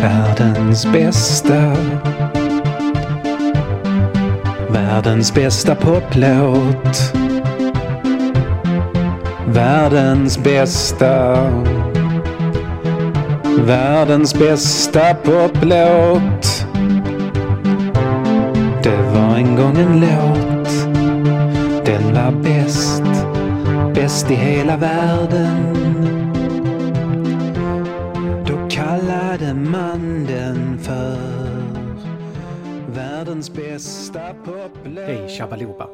Världens bästa. Världens bästa poplåt. Världens bästa. Världens bästa poplåt. Det var en gång en låt. Den var bäst. Bäst i hela världen. Hej Shabaloba!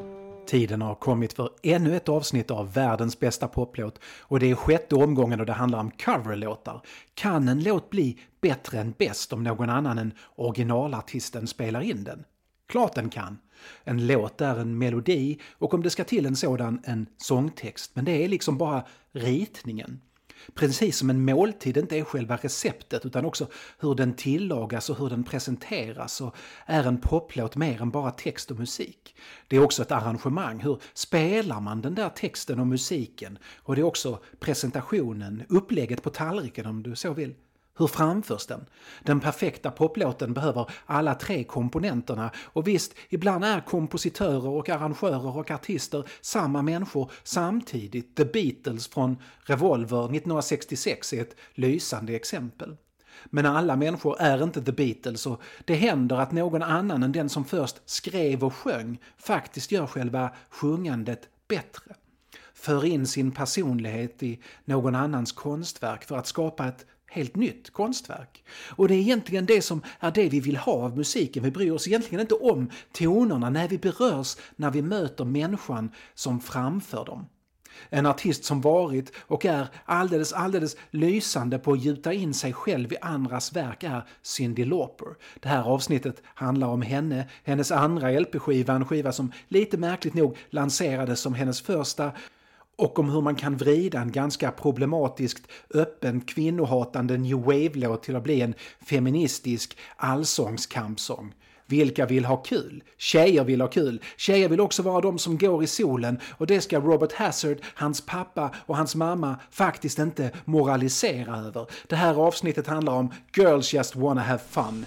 Tiden har kommit för ännu ett avsnitt av världens bästa poplåt och det är sjätte omgången och det handlar om coverlåtar. Kan en låt bli bättre än bäst om någon annan än originalartisten spelar in den? Klart den kan! En låt är en melodi och om det ska till en sådan en sångtext, men det är liksom bara ritningen. Precis som en måltid inte är själva receptet utan också hur den tillagas och hur den presenteras och är en poplåt mer än bara text och musik. Det är också ett arrangemang, hur spelar man den där texten och musiken? Och det är också presentationen, upplägget på tallriken om du så vill. Hur framförs den? Den perfekta poplåten behöver alla tre komponenterna och visst, ibland är kompositörer och arrangörer och artister samma människor samtidigt. The Beatles från Revolver 1966 är ett lysande exempel. Men alla människor är inte The Beatles och det händer att någon annan än den som först skrev och sjöng faktiskt gör själva sjungandet bättre. För in sin personlighet i någon annans konstverk för att skapa ett helt nytt konstverk. Och det är egentligen det som är det vi vill ha av musiken. Vi bryr oss egentligen inte om tonerna när vi berörs när vi möter människan som framför dem. En artist som varit och är alldeles, alldeles lysande på att gjuta in sig själv i andras verk är Cyndi Lauper. Det här avsnittet handlar om henne, hennes andra LP-skiva, en skiva som lite märkligt nog lanserades som hennes första och om hur man kan vrida en ganska problematiskt öppen kvinnohatande new wave-låt till att bli en feministisk allsångskampsång. Vilka vill ha kul? Tjejer vill ha kul. Tjejer vill också vara de som går i solen och det ska Robert Hazard, hans pappa och hans mamma faktiskt inte moralisera över. Det här avsnittet handlar om Girls just wanna have fun.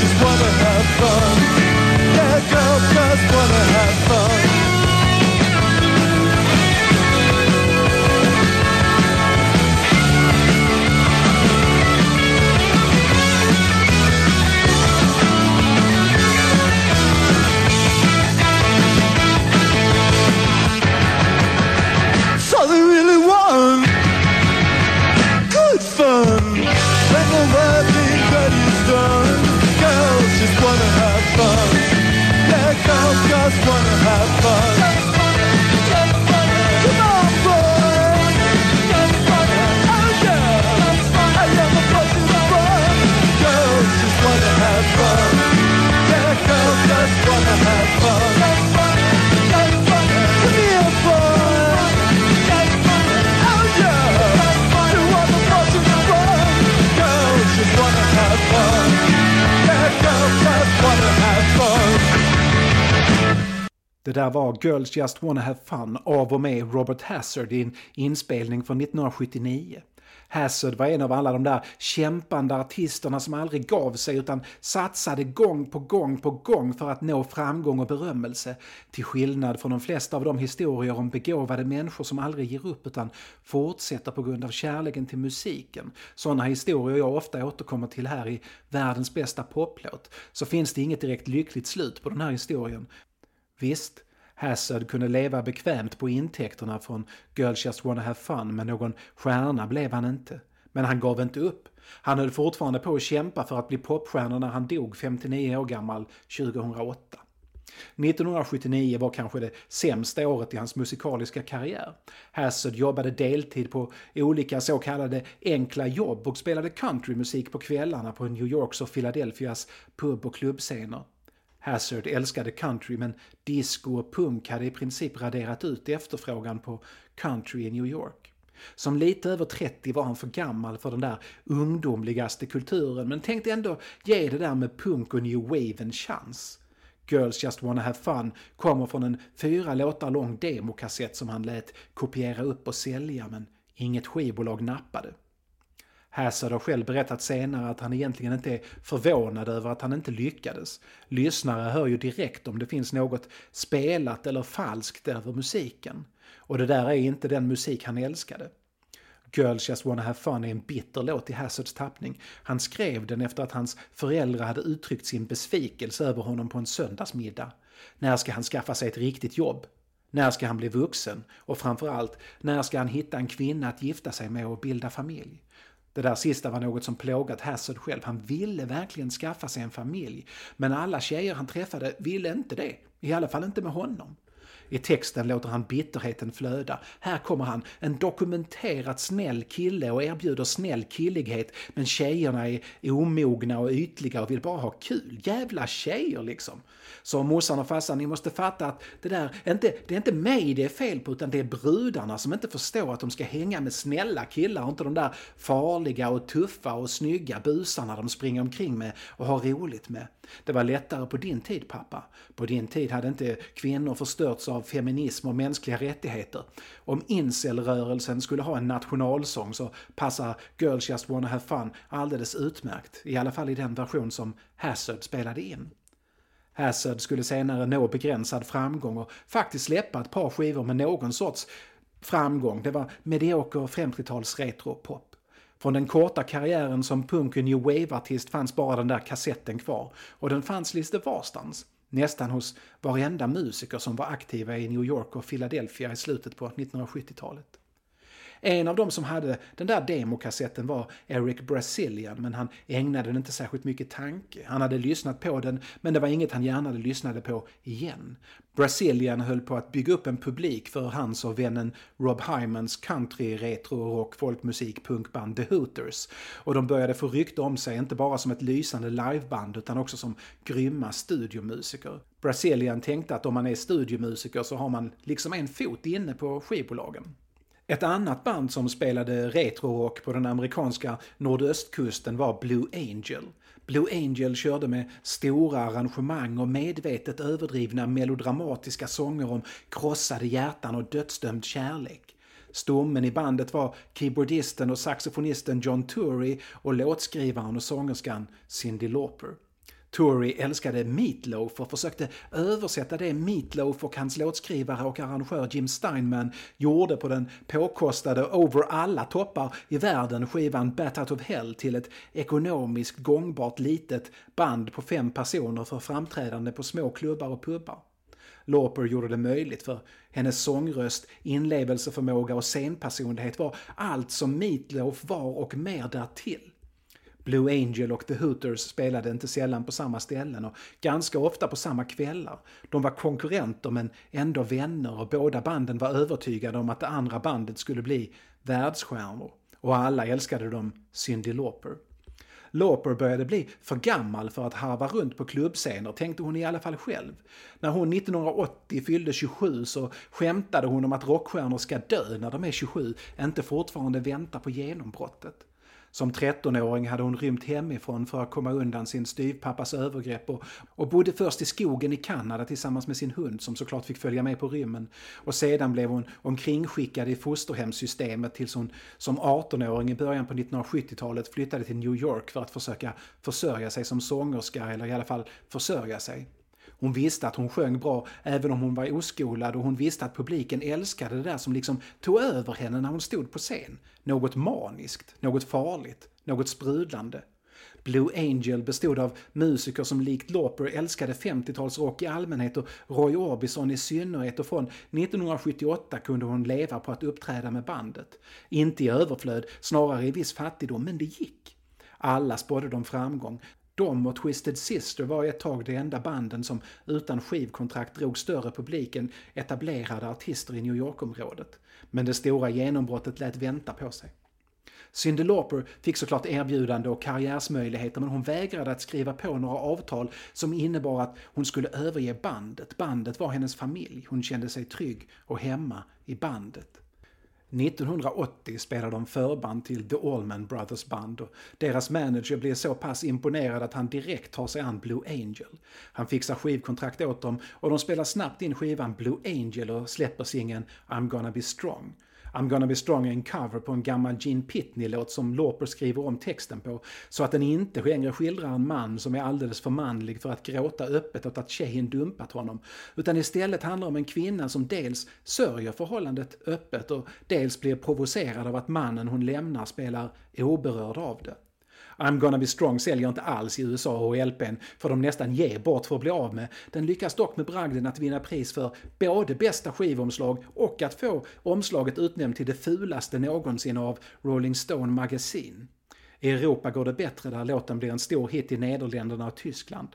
just wanna have fun. Yeah, girl. just wanna Det där var Girls Just Wanna Have Fun av och med Robert Hazard i en inspelning från 1979. Hazard var en av alla de där kämpande artisterna som aldrig gav sig utan satsade gång på gång på gång för att nå framgång och berömmelse. Till skillnad från de flesta av de historier om begåvade människor som aldrig ger upp utan fortsätter på grund av kärleken till musiken. Sådana historier jag ofta återkommer till här i Världens bästa poplåt. Så finns det inget direkt lyckligt slut på den här historien. Visst, Hazard kunde leva bekvämt på intäkterna från Girls Just Wanna Have Fun men någon stjärna blev han inte. Men han gav inte upp. Han höll fortfarande på att kämpa för att bli popstjärna när han dog 59 år gammal 2008. 1979 var kanske det sämsta året i hans musikaliska karriär. Hazard jobbade deltid på olika så kallade enkla jobb och spelade countrymusik på kvällarna på New Yorks och Philadelphias pub och klubbscener. Hazard älskade country men disco och punk hade i princip raderat ut efterfrågan på country i New York. Som lite över 30 var han för gammal för den där ungdomligaste kulturen men tänkte ändå ge det där med punk och new wave en chans. Girls Just Wanna Have Fun kommer från en fyra låtar lång demokassett som han lät kopiera upp och sälja men inget skivbolag nappade. Hazard har själv berättat senare att han egentligen inte är förvånad över att han inte lyckades. Lyssnare hör ju direkt om det finns något spelat eller falskt över musiken. Och det där är inte den musik han älskade. Girls Just Wanna Have Fun är en bitter låt i Hazards tappning. Han skrev den efter att hans föräldrar hade uttryckt sin besvikelse över honom på en söndagsmiddag. När ska han skaffa sig ett riktigt jobb? När ska han bli vuxen? Och framförallt, när ska han hitta en kvinna att gifta sig med och bilda familj? Det där sista var något som plågat Hazard själv. Han ville verkligen skaffa sig en familj. Men alla tjejer han träffade ville inte det. I alla fall inte med honom. I texten låter han bitterheten flöda. Här kommer han, en dokumenterat snäll kille och erbjuder snäll killighet men tjejerna är omogna och ytliga och vill bara ha kul. Jävla tjejer liksom. Så morsan och farsan, ni måste fatta att det där, inte, det är inte mig det är fel på utan det är brudarna som inte förstår att de ska hänga med snälla killar och inte de där farliga och tuffa och snygga busarna de springer omkring med och har roligt med. Det var lättare på din tid pappa. På din tid hade inte kvinnor förstörts av feminism och mänskliga rättigheter. Om incelrörelsen skulle ha en nationalsång så passar Girls Just Wanna Have Fun alldeles utmärkt. I alla fall i den version som Hazard spelade in. Hazard skulle senare nå begränsad framgång och faktiskt släppa ett par skivor med någon sorts framgång. Det var medioker 50-tals retropop. Från den korta karriären som punk och new wave-artist fanns bara den där kassetten kvar. Och den fanns lite varstans. Nästan hos varenda musiker som var aktiva i New York och Philadelphia i slutet på 1970-talet. En av dem som hade den där demokassetten var Eric Brazilian, men han ägnade den inte särskilt mycket tanke. Han hade lyssnat på den, men det var inget han gärna lyssnade på igen. Brazilian höll på att bygga upp en publik för hans och vännen Rob Hymans country, retro, rock, folkmusik, punkband The Hooters. Och de började få rykte om sig, inte bara som ett lysande liveband utan också som grymma studiomusiker. Brazilian tänkte att om man är studiomusiker så har man liksom en fot inne på skivbolagen. Ett annat band som spelade retrorock på den amerikanska nordöstkusten var Blue Angel. Blue Angel körde med stora arrangemang och medvetet överdrivna melodramatiska sånger om krossade hjärtan och dödsdömd kärlek. Stommen i bandet var keyboardisten och saxofonisten John Turry och låtskrivaren och sångerskan Cyndi Lauper. Tory älskade Meatloaf och försökte översätta det Meatloaf och hans låtskrivare och arrangör Jim Steinman gjorde på den påkostade Over alla toppar i världen skivan Bat Out of Hell till ett ekonomiskt gångbart litet band på fem personer för framträdande på små klubbar och pubbar. Lauper gjorde det möjligt för hennes sångröst, inlevelseförmåga och scenpersonlighet var allt som Meatloaf var och mer därtill. Blue Angel och The Hooters spelade inte sällan på samma ställen och ganska ofta på samma kvällar. De var konkurrenter men ändå vänner och båda banden var övertygade om att det andra bandet skulle bli världsstjärnor. Och alla älskade de Cyndi Lauper. Lauper började bli för gammal för att harva runt på klubbscener, tänkte hon i alla fall själv. När hon 1980 fyllde 27 så skämtade hon om att rockstjärnor ska dö när de är 27, inte fortfarande vänta på genombrottet. Som 13-åring hade hon rymt hemifrån för att komma undan sin styvpappas övergrepp och, och bodde först i skogen i Kanada tillsammans med sin hund som såklart fick följa med på rymmen. Och sedan blev hon omkringskickad i fosterhemssystemet tills hon som 18-åring i början på 1970-talet flyttade till New York för att försöka försörja sig som sångerska eller i alla fall försörja sig. Hon visste att hon sjöng bra även om hon var oskolad och hon visste att publiken älskade det där som liksom tog över henne när hon stod på scen. Något maniskt, något farligt, något sprudlande. Blue Angel bestod av musiker som likt Lauper älskade 50-talsrock i allmänhet och Roy Orbison i synnerhet och från 1978 kunde hon leva på att uppträda med bandet. Inte i överflöd, snarare i viss fattigdom, men det gick. Alla spådde de framgång. De och Twisted Sister var ett tag de enda banden som utan skivkontrakt drog större publik än etablerade artister i New York-området. Men det stora genombrottet lät vänta på sig. Cyndi Lauper fick såklart erbjudande och karriärsmöjligheter men hon vägrade att skriva på några avtal som innebar att hon skulle överge bandet. Bandet var hennes familj. Hon kände sig trygg och hemma i bandet. 1980 spelar de förband till The Allman Brothers Band och deras manager blir så pass imponerad att han direkt tar sig an Blue Angel. Han fixar skivkontrakt åt dem och de spelar snabbt in skivan Blue Angel och släpper singeln I'm gonna be strong. I'm gonna be strong en cover på en gammal Gene Pitney-låt som Lauper skriver om texten på, så att den inte längre skildrar en man som är alldeles för manlig för att gråta öppet åt att tjejen dumpat honom, utan istället handlar om en kvinna som dels sörjer förhållandet öppet och dels blir provocerad av att mannen hon lämnar spelar oberörd av det. I'm gonna be strong säljer inte alls i USA och LPn får de nästan ge bort för att bli av med. Den lyckas dock med bragden att vinna pris för både bästa skivomslag och att få omslaget utnämnt till det fulaste någonsin av Rolling Stone Magazine. I Europa går det bättre där låten blir en stor hit i Nederländerna och Tyskland.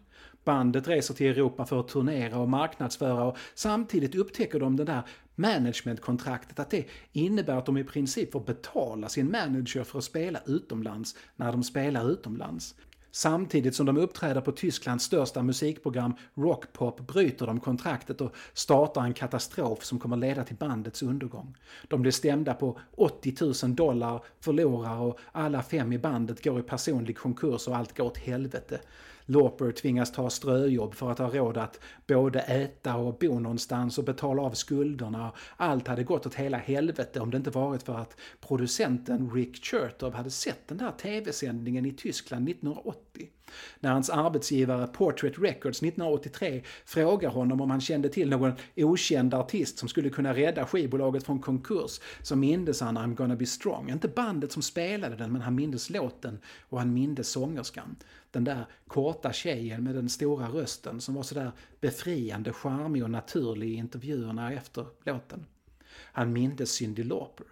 Bandet reser till Europa för att turnera och marknadsföra och samtidigt upptäcker de det där managementkontraktet att det innebär att de i princip får betala sin manager för att spela utomlands när de spelar utomlands. Samtidigt som de uppträder på Tysklands största musikprogram Rockpop bryter de kontraktet och startar en katastrof som kommer leda till bandets undergång. De blir stämda på 80 000 dollar, förlorar och alla fem i bandet går i personlig konkurs och allt går åt helvete. Lauper tvingas ta ströjobb för att ha råd att både äta och bo någonstans och betala av skulderna. Allt hade gått åt hela helvete om det inte varit för att producenten Rick Chertoff hade sett den där tv-sändningen i Tyskland 1980. När hans arbetsgivare Portrait Records 1983 frågar honom om han kände till någon okänd artist som skulle kunna rädda skivbolaget från konkurs så mindes han I'm gonna be strong. Inte bandet som spelade den men han mindes låten och han mindes sångerskan. Den där korta tjejen med den stora rösten som var sådär befriande charmig och naturlig i intervjuerna efter låten. Han mindes Cyndi Lauper.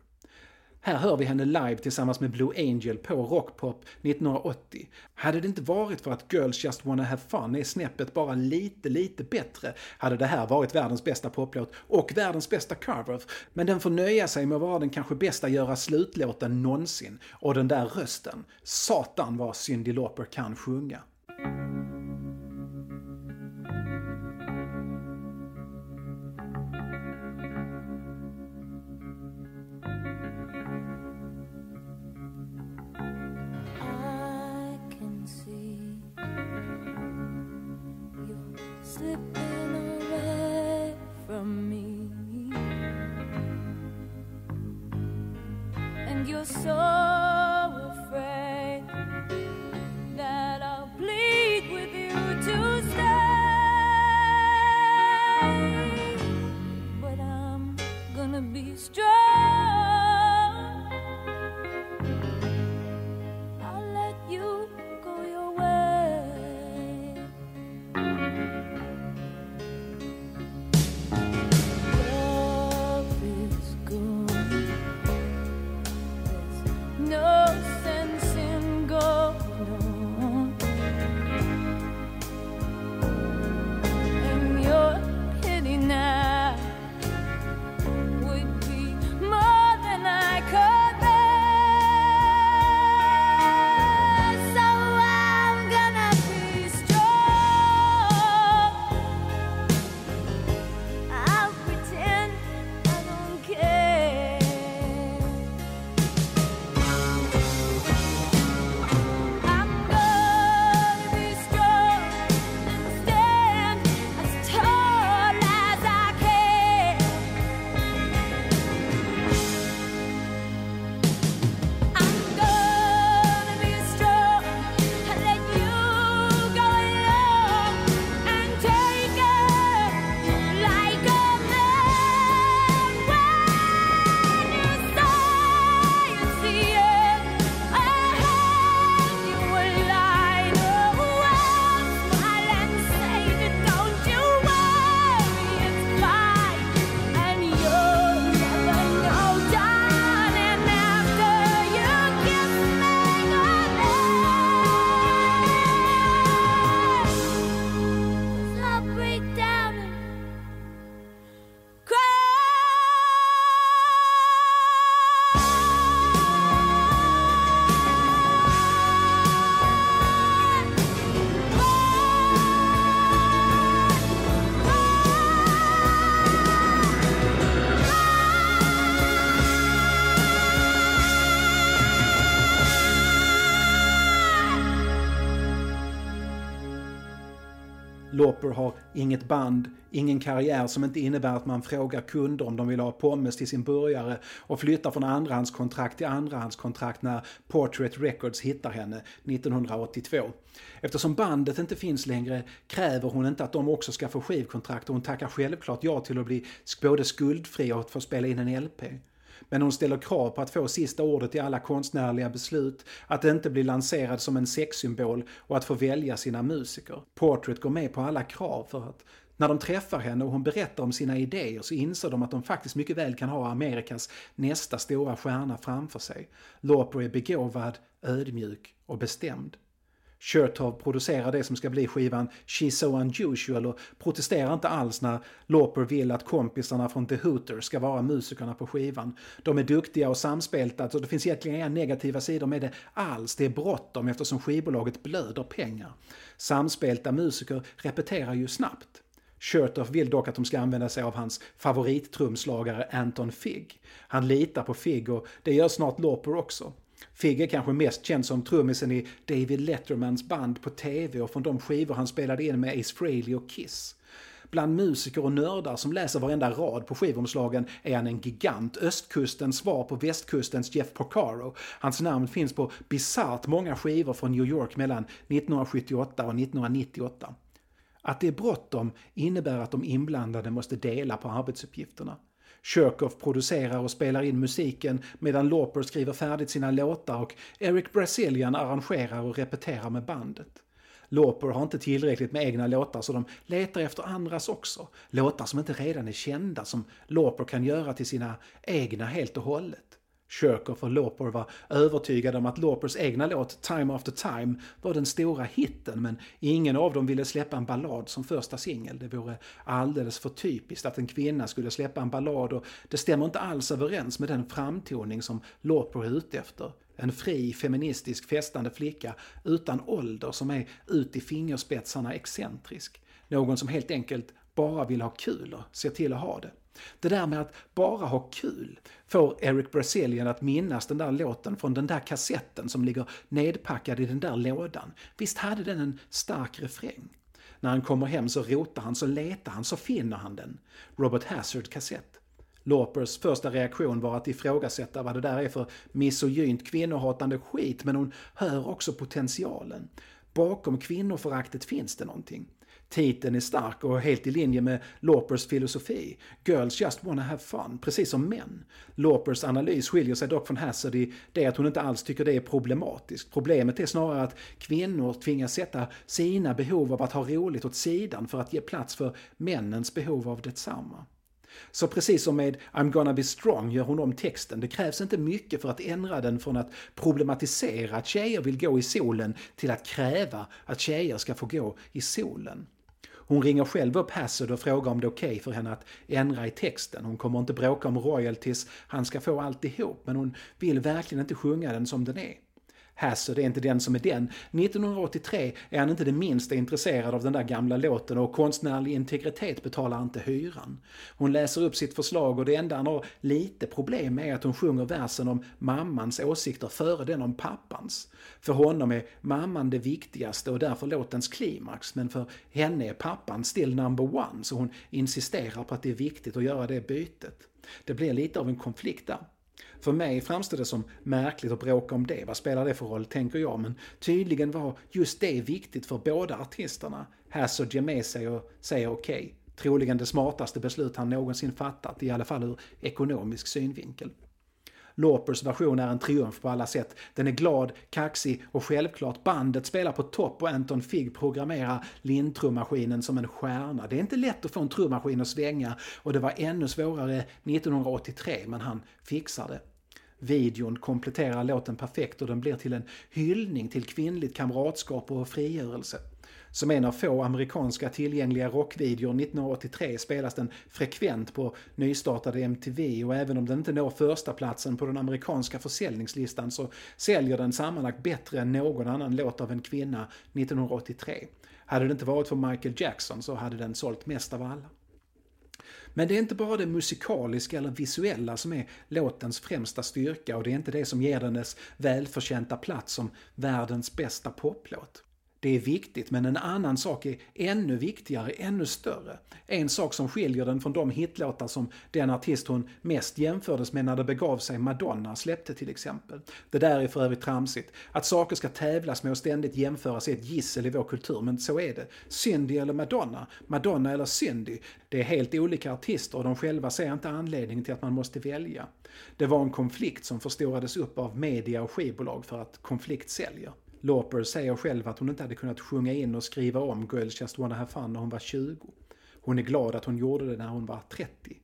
Här hör vi henne live tillsammans med Blue Angel på Rockpop 1980. Hade det inte varit för att Girls Just Wanna Have Fun är snäppet bara lite, lite bättre hade det här varit världens bästa poplåt och världens bästa cover. Men den får nöja sig med att vara den kanske bästa göra slutlåten någonsin. Och den där rösten. Satan vad Cyndi Lauper kan sjunga. Lauper har inget band, ingen karriär som inte innebär att man frågar kunder om de vill ha pommes till sin burgare och flyttar från andrahandskontrakt till andrahandskontrakt när Portrait Records hittar henne 1982. Eftersom bandet inte finns längre kräver hon inte att de också ska få skivkontrakt och hon tackar självklart ja till att bli både skuldfri och att få spela in en LP. Men hon ställer krav på att få sista ordet i alla konstnärliga beslut, att inte bli lanserad som en sexsymbol och att få välja sina musiker. Portrait går med på alla krav för att när de träffar henne och hon berättar om sina idéer så inser de att de faktiskt mycket väl kan ha Amerikas nästa stora stjärna framför sig. Lauper är begåvad, ödmjuk och bestämd. Chertov producerar det som ska bli skivan She's So Unusual och protesterar inte alls när Lauper vill att kompisarna från The Hooters ska vara musikerna på skivan. De är duktiga och samspelta så det finns egentligen inga negativa sidor med det alls. Det är bråttom eftersom skivbolaget blöder pengar. Samspelta musiker repeterar ju snabbt. Chertoff vill dock att de ska använda sig av hans favorittrumslagare Anton Figg. Han litar på Figg och det gör snart Lauper också. Figg är kanske mest känd som trummisen i David Lettermans band på TV och från de skivor han spelade in med Ace Frehley och Kiss. Bland musiker och nördar som läser varenda rad på skivomslagen är han en gigant, östkustens svar på västkustens Jeff Porcaro. Hans namn finns på bisarrt många skivor från New York mellan 1978 och 1998. Att det är bråttom innebär att de inblandade måste dela på arbetsuppgifterna. Kirchhoff producerar och spelar in musiken medan Lauper skriver färdigt sina låtar och Eric Brazilian arrangerar och repeterar med bandet. Lauper har inte tillräckligt med egna låtar så de letar efter andras också. Låtar som inte redan är kända som Lauper kan göra till sina egna helt och hållet. Cherkoff och Lauper var övertygade om att Laupers egna låt Time After Time var den stora hitten men ingen av dem ville släppa en ballad som första singel. Det vore alldeles för typiskt att en kvinna skulle släppa en ballad och det stämmer inte alls överens med den framtoning som Lauper är ute efter. En fri, feministisk, festande flicka utan ålder som är ut i fingerspetsarna excentrisk. Någon som helt enkelt bara vill ha kul och ser till att ha det. Det där med att bara ha kul får Eric Brazilian att minnas den där låten från den där kassetten som ligger nedpackad i den där lådan. Visst hade den en stark refräng? När han kommer hem så rotar han, så letar han, så finner han den. Robert Hazard kassett. Laupers första reaktion var att ifrågasätta vad det där är för misogynt kvinnohatande skit men hon hör också potentialen. Bakom kvinnoföraktet finns det någonting. Titeln är stark och helt i linje med Laupers filosofi. Girls just wanna have fun, precis som män. Laupers analys skiljer sig dock från Hazard i det att hon inte alls tycker det är problematiskt. Problemet är snarare att kvinnor tvingas sätta sina behov av att ha roligt åt sidan för att ge plats för männens behov av detsamma. Så precis som med I'm gonna be strong gör hon om texten. Det krävs inte mycket för att ändra den från att problematisera att tjejer vill gå i solen till att kräva att tjejer ska få gå i solen. Hon ringer själv upp Hassad och frågar om det är okej okay för henne att ändra i texten. Hon kommer inte bråka om royalties, han ska få alltihop, men hon vill verkligen inte sjunga den som den är. Hazard är inte den som är den. 1983 är han inte det minsta intresserad av den där gamla låten och konstnärlig integritet betalar inte hyran. Hon läser upp sitt förslag och det enda han har lite problem med är att hon sjunger versen om mammans åsikter före den om pappans. För honom är mamman det viktigaste och därför låtens klimax, men för henne är pappan still number one så hon insisterar på att det är viktigt att göra det bytet. Det blir lite av en konflikt där. För mig framstår det som märkligt att bråka om det. Vad spelar det för roll, tänker jag. Men tydligen var just det viktigt för båda artisterna. Hass och Jemé säger, säger okej. Okay. Troligen det smartaste beslut han någonsin fattat, i alla fall ur ekonomisk synvinkel. Laupers version är en triumf på alla sätt. Den är glad, kaxig och självklart. Bandet spelar på topp och Anton Figg programmerar lindtrummaskinen som en stjärna. Det är inte lätt att få en trummaskin att svänga och det var ännu svårare 1983 men han fixar det. Videon kompletterar låten perfekt och den blir till en hyllning till kvinnligt kamratskap och frigörelse. Som en av få amerikanska tillgängliga rockvideor 1983 spelas den frekvent på nystartade MTV och även om den inte når första platsen på den amerikanska försäljningslistan så säljer den sammanlagt bättre än någon annan låt av en kvinna 1983. Hade det inte varit för Michael Jackson så hade den sålt mest av alla. Men det är inte bara det musikaliska eller visuella som är låtens främsta styrka och det är inte det som ger den dess välförtjänta plats som världens bästa poplåt det är viktigt, men en annan sak är ännu viktigare, ännu större. En sak som skiljer den från de hitlåtar som den artist hon mest jämfördes med när det begav sig, Madonna, släppte till exempel. Det där är för övrigt tramsigt. Att saker ska tävlas med och ständigt jämföras är ett gissel i vår kultur, men så är det. Cindy eller Madonna, Madonna eller Cindy. Det är helt olika artister och de själva ser inte anledningen till att man måste välja. Det var en konflikt som förstorades upp av media och skivbolag för att konflikt säljer. Lauper säger själv att hon inte hade kunnat sjunga in och skriva om Girls Just Wanna Have Fun när hon var 20. Hon är glad att hon gjorde det när hon var 30.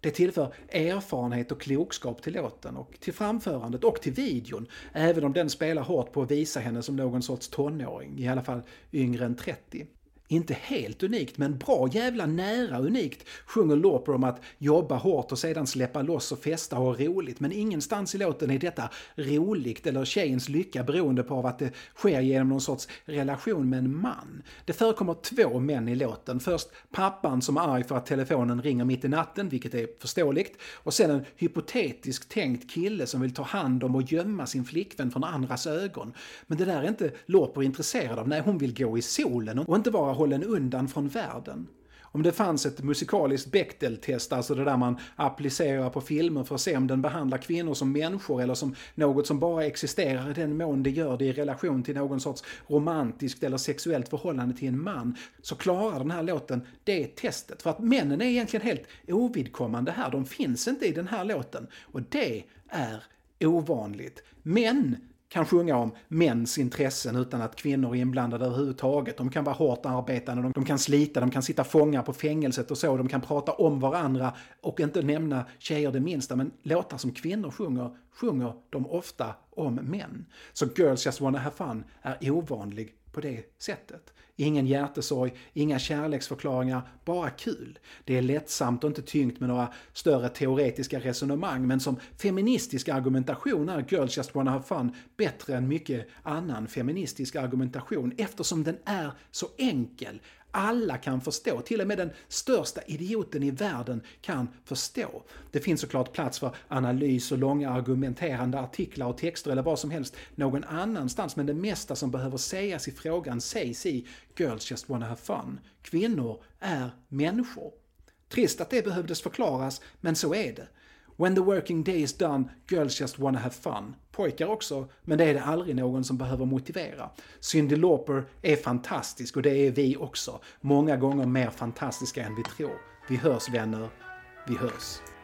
Det tillför erfarenhet och klokskap till låten och till framförandet och till videon, även om den spelar hårt på att visa henne som någon sorts tonåring, i alla fall yngre än 30 inte helt unikt, men bra jävla nära unikt, sjunger Lauper om att jobba hårt och sedan släppa loss och festa och ha roligt. Men ingenstans i låten är detta roligt eller tjejens lycka beroende på att det sker genom någon sorts relation med en man. Det förekommer två män i låten. Först pappan som är arg för att telefonen ringer mitt i natten, vilket är förståeligt. Och sen en hypotetiskt tänkt kille som vill ta hand om och gömma sin flickvän från andras ögon. Men det där är inte Lauper intresserad av. Nej, hon vill gå i solen och inte vara hållen undan från världen. Om det fanns ett musikaliskt Bechdel-test, alltså det där man applicerar på filmer för att se om den behandlar kvinnor som människor eller som något som bara existerar i den mån det gör det i relation till någon sorts romantiskt eller sexuellt förhållande till en man, så klarar den här låten det testet. För att männen är egentligen helt ovidkommande här, de finns inte i den här låten. Och det är ovanligt. Men kan sjunga om mäns intressen utan att kvinnor är inblandade överhuvudtaget. De kan vara hårt arbetande, de kan slita, de kan sitta fångar på fängelset och så. De kan prata om varandra och inte nämna tjejer det minsta. Men låtar som kvinnor sjunger, sjunger de ofta om män. Så Girls Just Wanna Have Fun är ovanlig på det sättet. Ingen hjärtesorg, inga kärleksförklaringar, bara kul. Det är lättsamt och inte tyngt med några större teoretiska resonemang, men som feministisk argumentation är Girls Just Wanna Have Fun bättre än mycket annan feministisk argumentation eftersom den är så enkel alla kan förstå. Till och med den största idioten i världen kan förstå. Det finns såklart plats för analys och långa argumenterande artiklar och texter eller vad som helst någon annanstans, men det mesta som behöver sägas i frågan sägs i Girls Just Wanna Have Fun. Kvinnor är människor. Trist att det behövdes förklaras, men så är det. When the working day is done, girls just wanna have fun. Pojkar också, men det är det aldrig någon som behöver motivera. Cyndi Lauper är fantastisk och det är vi också. Många gånger mer fantastiska än vi tror. Vi hörs vänner, vi hörs.